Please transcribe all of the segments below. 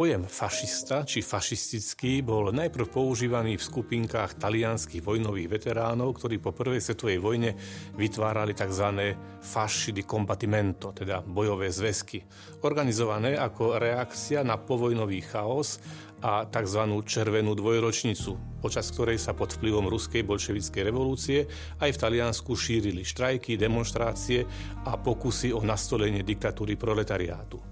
Pojem fašista či fašistický bol najprv používaný v skupinkách talianských vojnových veteránov, ktorí po prvej svetovej vojne vytvárali tzv. fasci di combattimento, teda bojové zväzky, organizované ako reakcia na povojnový chaos a tzv. červenú dvojročnicu, počas ktorej sa pod vplyvom ruskej bolševickej revolúcie aj v Taliansku šírili štrajky, demonstrácie a pokusy o nastolenie diktatúry proletariátu.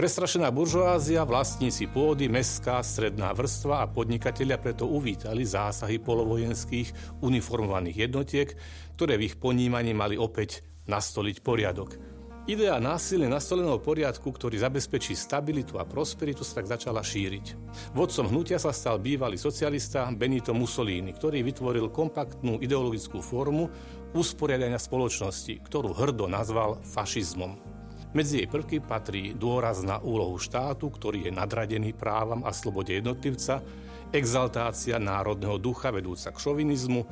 Prestrašená buržoázia, vlastníci pôdy, mestská, stredná vrstva a podnikatelia preto uvítali zásahy polovojenských uniformovaných jednotiek, ktoré v ich ponímaní mali opäť nastoliť poriadok. Idea násilne nastoleného poriadku, ktorý zabezpečí stabilitu a prosperitu, sa tak začala šíriť. Vodcom hnutia sa stal bývalý socialista Benito Mussolini, ktorý vytvoril kompaktnú ideologickú formu usporiadania spoločnosti, ktorú hrdo nazval fašizmom. Medzi jej prvky patrí dôraz na úlohu štátu, ktorý je nadradený právam a slobode jednotlivca, exaltácia národného ducha vedúca k šovinizmu,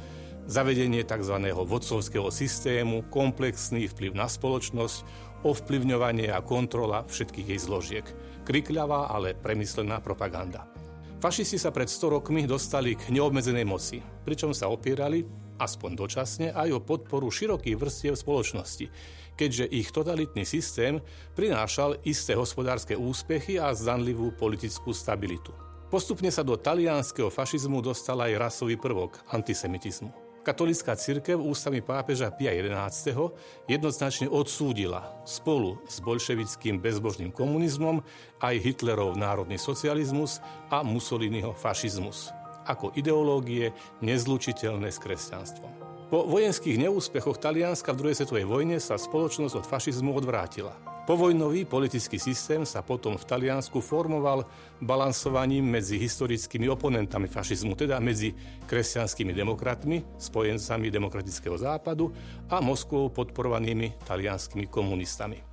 zavedenie tzv. vodcovského systému, komplexný vplyv na spoločnosť, ovplyvňovanie a kontrola všetkých jej zložiek. Krikľavá, ale premyslená propaganda. Fašisti sa pred 100 rokmi dostali k neobmedzenej moci, pričom sa opierali, aspoň dočasne, aj o podporu širokých vrstiev spoločnosti, keďže ich totalitný systém prinášal isté hospodárske úspechy a zdanlivú politickú stabilitu. Postupne sa do talianského fašizmu dostal aj rasový prvok antisemitizmu. Katolická církev ústami pápeža Pia XI. jednoznačne odsúdila spolu s bolševickým bezbožným komunizmom aj Hitlerov národný socializmus a Mussoliniho fašizmus ako ideológie nezlučiteľné s kresťanstvom. Po vojenských neúspechoch Talianska v druhej svetovej vojne sa spoločnosť od fašizmu odvrátila. Povojnový politický systém sa potom v Taliansku formoval balansovaním medzi historickými oponentami fašizmu, teda medzi kresťanskými demokratmi, spojencami demokratického západu a Moskvou podporovanými talianskými komunistami.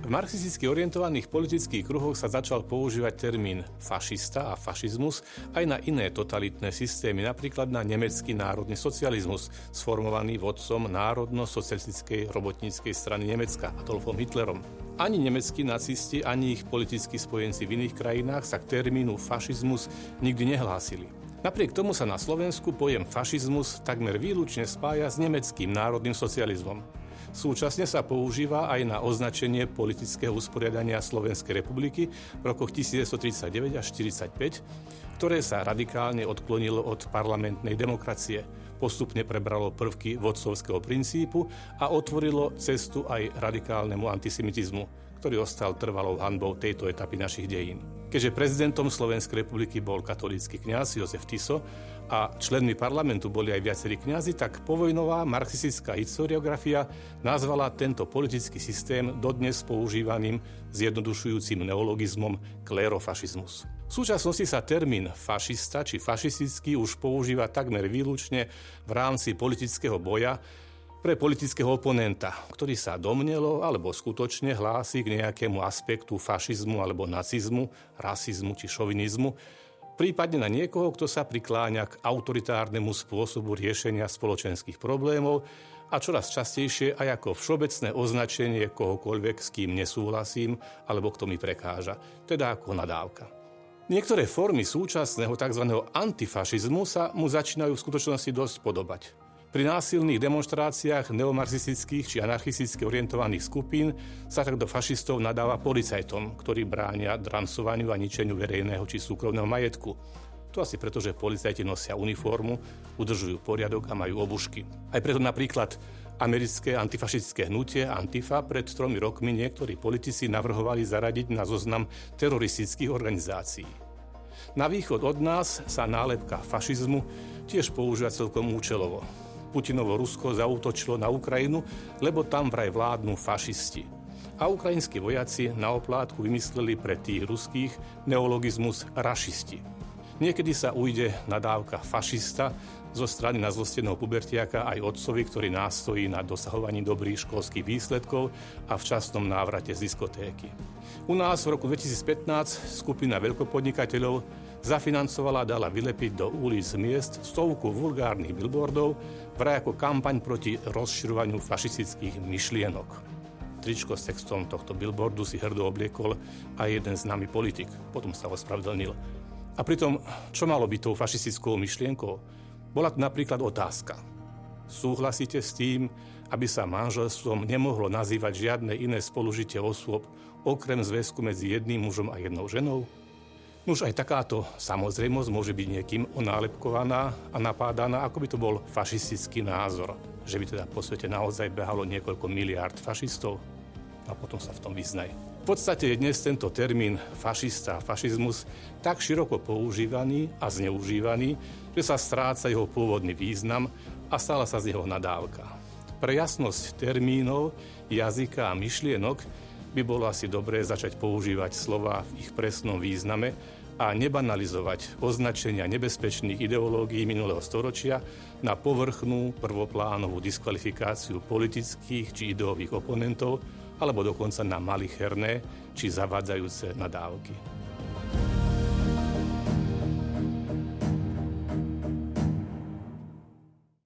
V marxisticky orientovaných politických kruhoch sa začal používať termín fašista a fašizmus aj na iné totalitné systémy, napríklad na nemecký národný socializmus, sformovaný vodcom národno-socialistickej robotníckej strany Nemecka Adolfom Hitlerom. Ani nemeckí nacisti, ani ich politickí spojenci v iných krajinách sa k termínu fašizmus nikdy nehlásili. Napriek tomu sa na Slovensku pojem fašizmus takmer výlučne spája s nemeckým národným socializmom. Súčasne sa používa aj na označenie politického usporiadania Slovenskej republiky v rokoch 1939 až 1945, ktoré sa radikálne odklonilo od parlamentnej demokracie, postupne prebralo prvky vodcovského princípu a otvorilo cestu aj radikálnemu antisemitizmu, ktorý ostal trvalou hanbou tejto etapy našich dejín. Keďže prezidentom Slovenskej republiky bol katolícky kňaz Jozef Tiso, a členmi parlamentu boli aj viacerí kňazi, tak povojnová marxistická historiografia nazvala tento politický systém dodnes používaným zjednodušujúcim neologizmom klérofašizmus. V súčasnosti sa termín fašista či fašistický už používa takmer výlučne v rámci politického boja pre politického oponenta, ktorý sa domnelo alebo skutočne hlási k nejakému aspektu fašizmu alebo nacizmu, rasizmu či šovinizmu, prípadne na niekoho, kto sa prikláňa k autoritárnemu spôsobu riešenia spoločenských problémov a čoraz častejšie aj ako všeobecné označenie kohokoľvek, s kým nesúhlasím alebo kto mi prekáža, teda ako nadávka. Niektoré formy súčasného tzv. antifašizmu sa mu začínajú v skutočnosti dosť podobať. Pri násilných demonstráciách neomarxistických či anarchisticky orientovaných skupín sa tak do fašistov nadáva policajtom, ktorí bránia drancovaniu a ničeniu verejného či súkromného majetku. To asi preto, že policajti nosia uniformu, udržujú poriadok a majú obušky. Aj preto napríklad americké antifašistické hnutie Antifa pred tromi rokmi niektorí politici navrhovali zaradiť na zoznam teroristických organizácií. Na východ od nás sa nálepka fašizmu tiež používa celkom účelovo. Putinovo Rusko zautočilo na Ukrajinu, lebo tam vraj vládnu fašisti. A ukrajinskí vojaci na oplátku vymysleli pre tých ruských neologizmus rašisti. Niekedy sa ujde nadávka fašista zo strany nazlosteného pubertiaka aj otcovi, ktorý nástojí na dosahovaní dobrých školských výsledkov a včasnom návrate z diskotéky. U nás v roku 2015 skupina veľkopodnikateľov zafinancovala a dala vylepiť do ulic miest stovku vulgárnych billboardov vraj ako kampaň proti rozširovaniu fašistických myšlienok. Tričko s textom tohto billboardu si hrdo obliekol aj jeden známy politik. Potom sa ospravedlnil. A pritom, čo malo byť tou fašistickou myšlienkou? Bola tu napríklad otázka. Súhlasíte s tým, aby sa manželstvom nemohlo nazývať žiadne iné spolužitie osôb, okrem zväzku medzi jedným mužom a jednou ženou? Už aj takáto samozrejmosť môže byť niekým onálepkovaná a napádaná, ako by to bol fašistický názor, že by teda po svete naozaj behalo niekoľko miliárd fašistov a potom sa v tom vyznaj. V podstate je dnes tento termín fašista fašizmus tak široko používaný a zneužívaný, že sa stráca jeho pôvodný význam a stala sa z neho nadávka. Pre jasnosť termínov, jazyka a myšlienok by bolo asi dobré začať používať slova v ich presnom význame a nebanalizovať označenia nebezpečných ideológií minulého storočia na povrchnú prvoplánovú diskvalifikáciu politických či ideových oponentov alebo dokonca na malicherné či zavádzajúce nadávky.